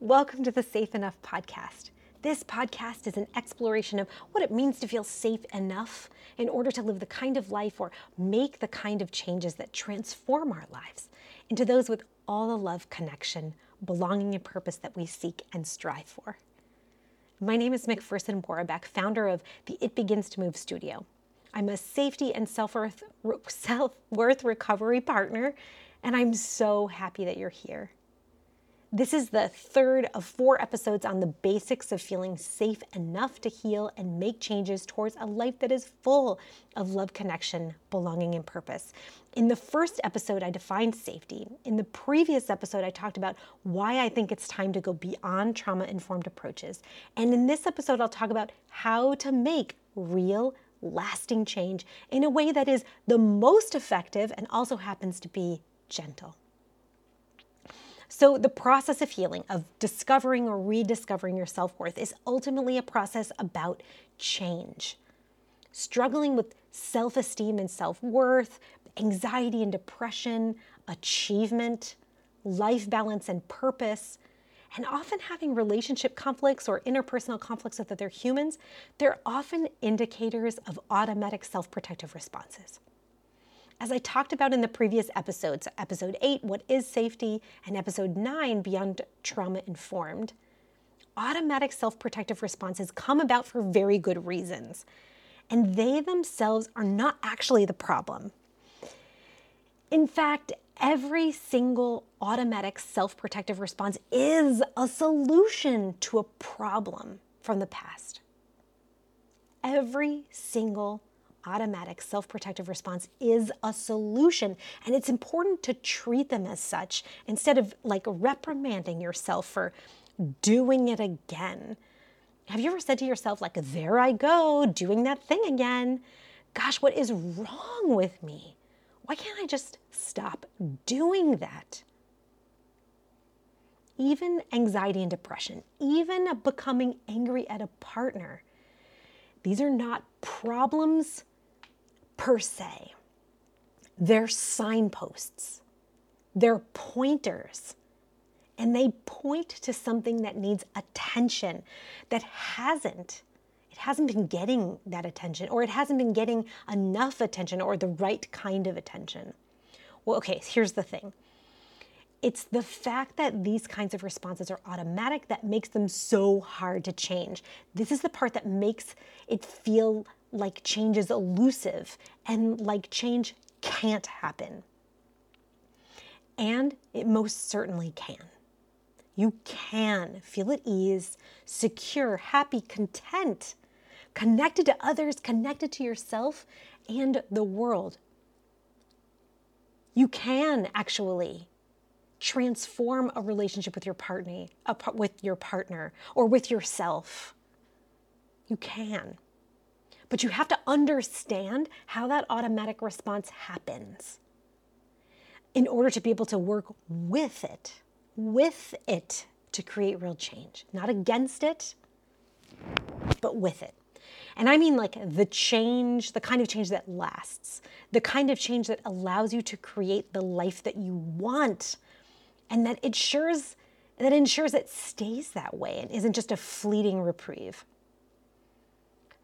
Welcome to the Safe Enough podcast. This podcast is an exploration of what it means to feel safe enough in order to live the kind of life or make the kind of changes that transform our lives into those with all the love, connection, belonging, and purpose that we seek and strive for. My name is McPherson Borobeck, founder of the It Begins to Move studio. I'm a safety and self-worth, self-worth recovery partner, and I'm so happy that you're here. This is the third of four episodes on the basics of feeling safe enough to heal and make changes towards a life that is full of love, connection, belonging, and purpose. In the first episode, I defined safety. In the previous episode, I talked about why I think it's time to go beyond trauma informed approaches. And in this episode, I'll talk about how to make real, lasting change in a way that is the most effective and also happens to be gentle. So, the process of healing, of discovering or rediscovering your self worth, is ultimately a process about change. Struggling with self esteem and self worth, anxiety and depression, achievement, life balance and purpose, and often having relationship conflicts or interpersonal conflicts with other humans, they're often indicators of automatic self protective responses. As I talked about in the previous episodes, episode 8, What is Safety, and episode 9, Beyond Trauma Informed, automatic self protective responses come about for very good reasons. And they themselves are not actually the problem. In fact, every single automatic self protective response is a solution to a problem from the past. Every single automatic self protective response is a solution. And it's important to treat them as such instead of like reprimanding yourself for doing it again. Have you ever said to yourself, like, there I go, doing that thing again? Gosh, what is wrong with me? Why can't I just stop doing that? Even anxiety and depression, even becoming angry at a partner, these are not problems per se. They're signposts, they're pointers, and they point to something that needs attention that hasn't. It hasn't been getting that attention, or it hasn't been getting enough attention, or the right kind of attention. Well, okay, here's the thing it's the fact that these kinds of responses are automatic that makes them so hard to change. This is the part that makes it feel like change is elusive and like change can't happen. And it most certainly can. You can feel at ease, secure, happy, content, connected to others, connected to yourself and the world. You can actually transform a relationship with your partner, with your partner or with yourself. You can. But you have to understand how that automatic response happens in order to be able to work with it, with it to create real change, not against it, but with it. And I mean like the change, the kind of change that lasts, the kind of change that allows you to create the life that you want and that ensures that ensures it stays that way and isn't just a fleeting reprieve.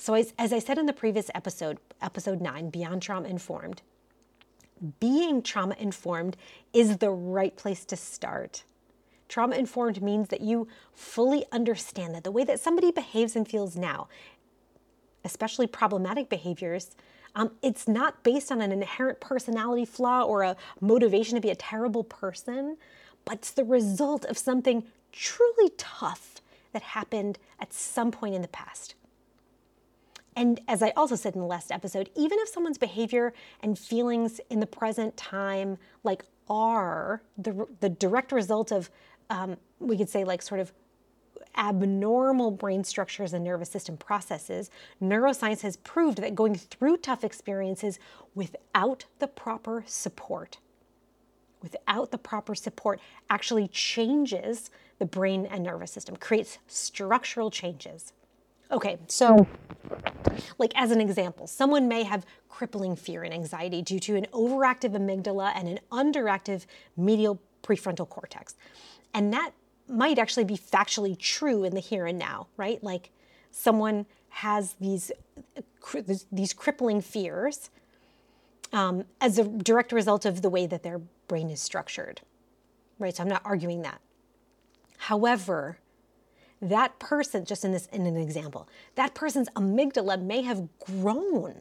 So, as, as I said in the previous episode, episode nine, Beyond Trauma Informed, being trauma informed is the right place to start. Trauma informed means that you fully understand that the way that somebody behaves and feels now, especially problematic behaviors, um, it's not based on an inherent personality flaw or a motivation to be a terrible person, but it's the result of something truly tough that happened at some point in the past. And as I also said in the last episode, even if someone's behavior and feelings in the present time, like are the, the direct result of, um, we could say, like sort of abnormal brain structures and nervous system processes, neuroscience has proved that going through tough experiences without the proper support, without the proper support, actually changes the brain and nervous system, creates structural changes. Okay, so like as an example, someone may have crippling fear and anxiety due to an overactive amygdala and an underactive medial prefrontal cortex. And that might actually be factually true in the here and now, right? Like someone has these these crippling fears um, as a direct result of the way that their brain is structured, right? So I'm not arguing that. However, that person, just in this in an example, that person's amygdala may have grown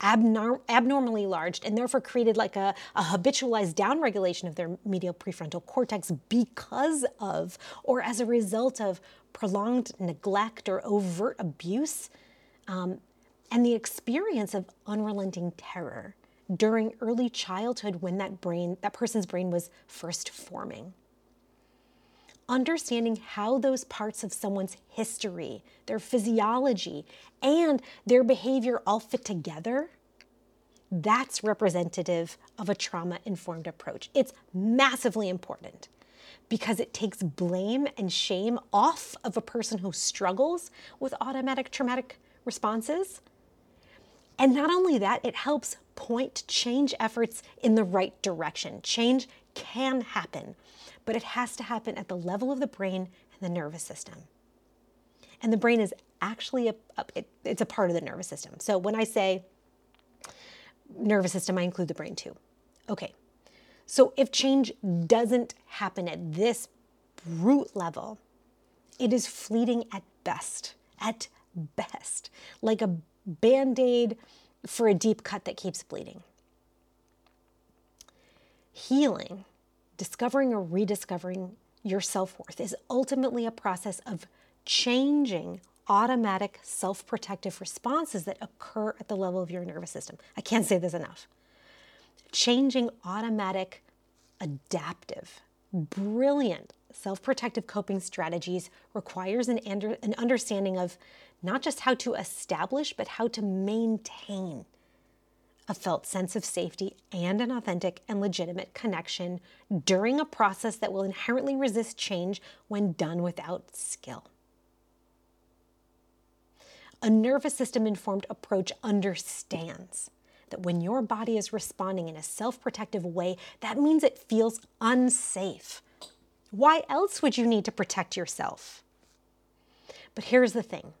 abnorm- abnormally large and therefore created like a, a habitualized downregulation of their medial prefrontal cortex because of or as a result of prolonged neglect or overt abuse um, and the experience of unrelenting terror during early childhood when that brain that person's brain was first forming understanding how those parts of someone's history, their physiology, and their behavior all fit together, that's representative of a trauma informed approach. It's massively important because it takes blame and shame off of a person who struggles with automatic traumatic responses. And not only that, it helps point change efforts in the right direction. Change can happen but it has to happen at the level of the brain and the nervous system. And the brain is actually a, it, it's a part of the nervous system. So when I say nervous system, I include the brain too. Okay. So if change doesn't happen at this root level, it is fleeting at best. At best. Like a band aid for a deep cut that keeps bleeding. Healing discovering or rediscovering your self worth is ultimately a process of changing automatic self protective responses that occur at the level of your nervous system. I can't say this enough. Changing automatic, adaptive, brilliant self protective coping strategies requires an, an understanding of not just how to establish, but how to maintain a felt sense of safety and an authentic and legitimate connection during a process that will inherently resist change when done without skill. A nervous system informed approach understands that when your body is responding in a self protective way, that means it feels unsafe. Why else would you need to protect yourself? But here's the thing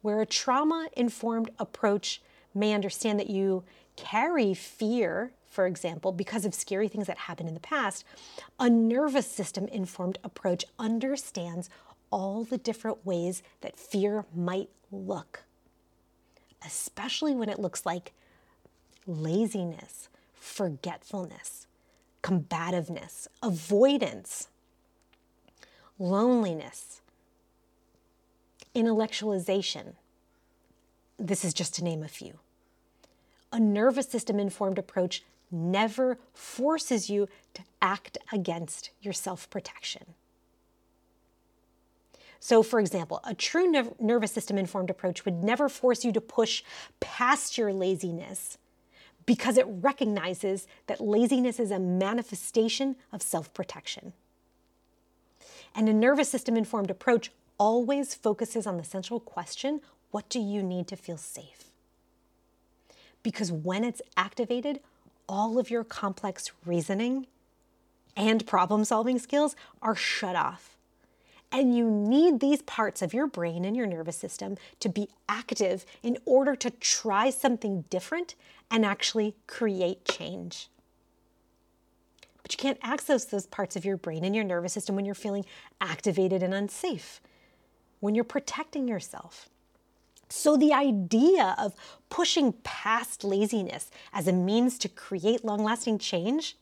where a trauma informed approach may understand that you carry fear, for example, because of scary things that happened in the past, a nervous system informed approach understands all the different ways that fear might look, especially when it looks like laziness, forgetfulness, combativeness, avoidance, loneliness, intellectualization. This is just to name a few a nervous system informed approach never forces you to act against your self protection. So, for example, a true nervous system informed approach would never force you to push past your laziness because it recognizes that laziness is a manifestation of self protection. And a nervous system informed approach always focuses on the central question what do you need to feel safe? Because when it's activated, all of your complex reasoning and problem solving skills are shut off. And you need these parts of your brain and your nervous system to be active in order to try something different and actually create change. But you can't access those parts of your brain and your nervous system when you're feeling activated and unsafe, when you're protecting yourself. So, the idea of pushing past laziness as a means to create long lasting change,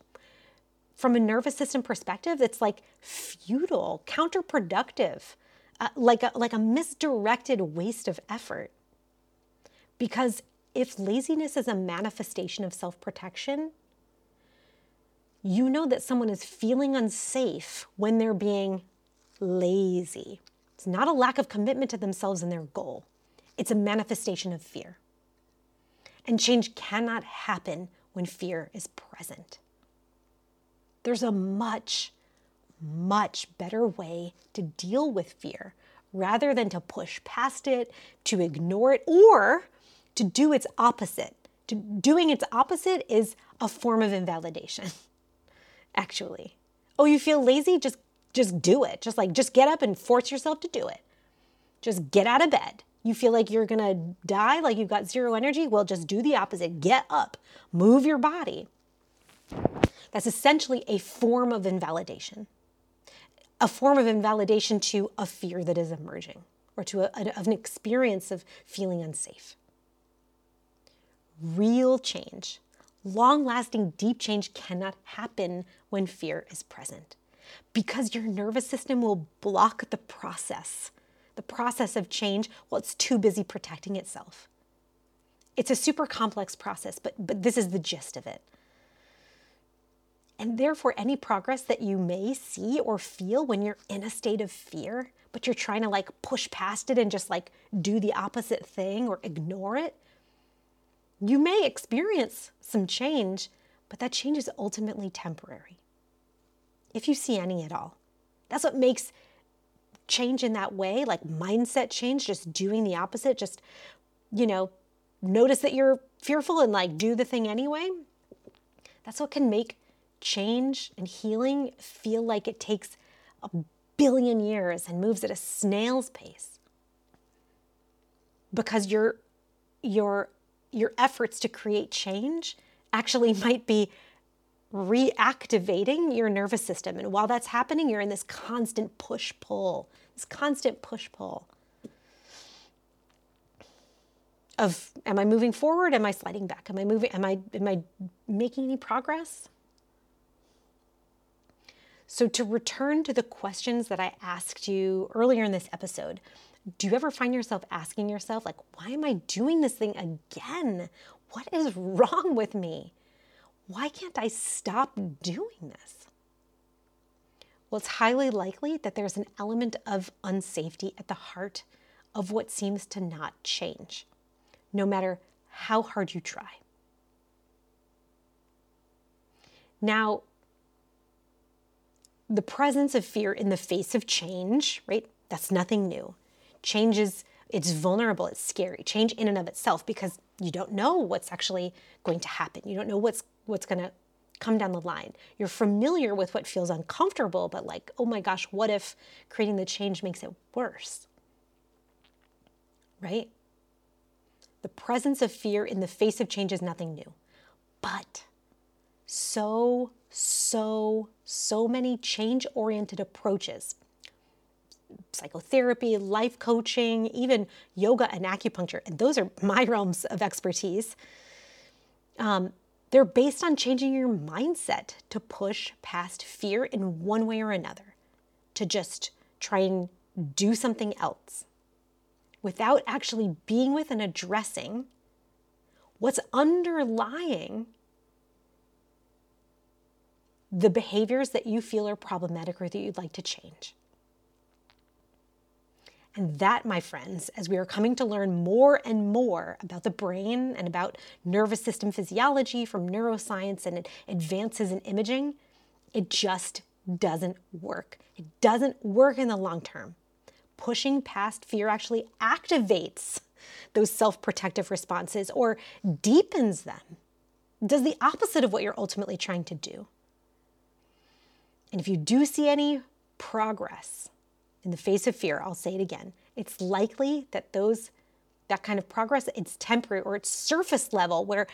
from a nervous system perspective, it's like futile, counterproductive, uh, like, a, like a misdirected waste of effort. Because if laziness is a manifestation of self protection, you know that someone is feeling unsafe when they're being lazy. It's not a lack of commitment to themselves and their goal. It's a manifestation of fear. And change cannot happen when fear is present. There's a much, much better way to deal with fear rather than to push past it, to ignore it, or to do its opposite. To, doing its opposite is a form of invalidation, actually. Oh, you feel lazy? Just just do it. Just like, just get up and force yourself to do it. Just get out of bed. You feel like you're to die, like you've got zero energy? Well, just do the opposite. Get up, move your body. That's essentially a form of invalidation, a form of invalidation to a fear that is emerging or to a, an experience of feeling unsafe. Real change, long lasting, deep change cannot happen when fear is present because your nervous system will block the process the process of change while it's too busy protecting itself. It's a super complex process, but, but this is the gist of it. And therefore, any progress that you may see or feel when you're in a state of fear, but you're trying to like push past it and just like do the opposite thing or ignore it, you may experience some change, but that change is ultimately temporary. If you see any at all. That's what makes change in that way, like mindset change, just doing the opposite, just, you know, notice that you're fearful and like do the thing anyway. That's what can make change and healing feel like it takes a billion years and moves at a snail's pace. Because your your your efforts to create change actually might be reactivating your nervous system. And while that's happening, you're in this constant push pull, this constant push pull of am I moving forward? Am I sliding back? Am I moving? Am I am I making any progress? So to return to the questions that I asked you earlier in this episode, do you ever find yourself asking yourself like why am I doing this thing again? What is wrong with me? Why can't I stop doing this? Well, it's highly likely that there's an element of unsafety at the heart of what seems to not change, no matter how hard you try. Now, the presence of fear in the face of change, right? That's nothing new. Change is it's vulnerable, it's scary. Change in and of itself because you don't know what's actually going to happen. You don't know what's what's going to come down the line. You're familiar with what feels uncomfortable, but like, oh my gosh, what if creating the change makes it worse? Right? The presence of fear in the face of change is nothing new. But so, so, so many change oriented approaches psychotherapy, life coaching, even yoga and acupuncture, and those are my realms of expertise. Um, they're based on changing your mindset to push past fear in one way or another, to just try and do something else without actually being with and addressing what's underlying the behaviors that you feel are problematic or that you'd like to change. And that, my friends, as we are coming to learn more and more about the brain and about nervous system physiology from neuroscience and advances in imaging, it just doesn't work. It doesn't work in the long term. Pushing past fear actually activates those self protective responses or deepens them, does the opposite of what you're ultimately trying to do. And if you do see any progress, in the face of fear, I'll say it again, it's likely that those that kind of progress it's temporary or it's surface level where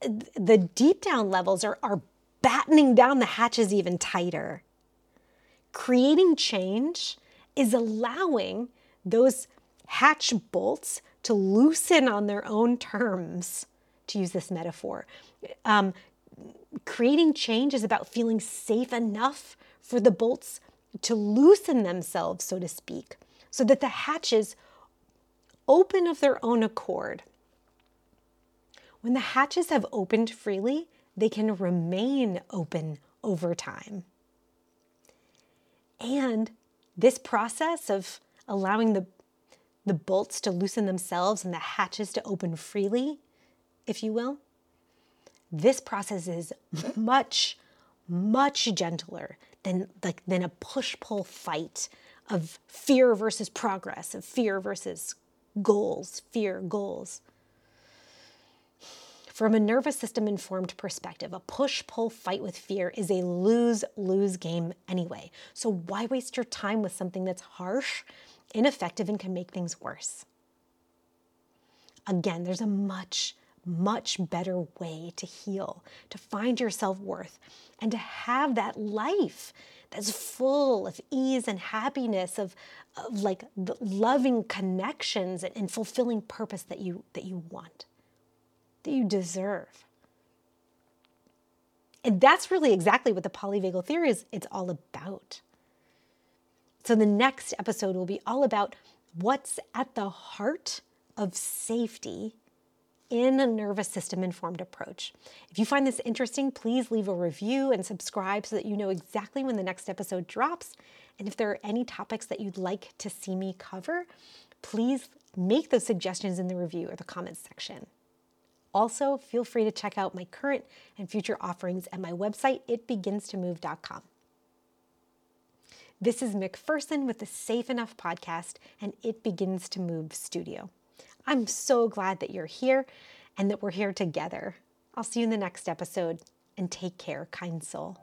the deep down levels are, are battening down the hatches even tighter. Creating change is allowing those hatch bolts to loosen on their own terms, to use this metaphor. Um, creating change is about feeling safe enough for the bolts to loosen themselves, so to speak, so that the hatches open of their own accord. When the hatches have opened freely, they can remain open over time. And this process of allowing the, the bolts to loosen themselves and the hatches to open freely, if you will, this process is much, much gentler than like than a push-pull fight of fear versus progress, of fear versus goals, fear, goals. From a nervous system informed perspective, a push pull fight with fear is a lose lose game anyway. So why waste your time with something that's harsh, ineffective, and can make things worse? Again, there's a much, much better way to heal, to find your self worth, and to have that life that's full of ease and happiness, of, of like loving connections and, and fulfilling purpose that you that you want that you deserve. And that's really exactly what the polyvagal theory is it's all about. So the next episode will be all about what's at the heart of safety in a nervous system informed approach. If you find this interesting, please leave a review and subscribe so that you know exactly when the next episode drops. And if there are any topics that you'd like to see me cover, please make those suggestions in the review or the comments section. Also, feel free to check out my current and future offerings at my website, itbeginstomove.com. This is McPherson with the Safe Enough podcast and It Begins to Move studio. I'm so glad that you're here and that we're here together. I'll see you in the next episode and take care, kind soul.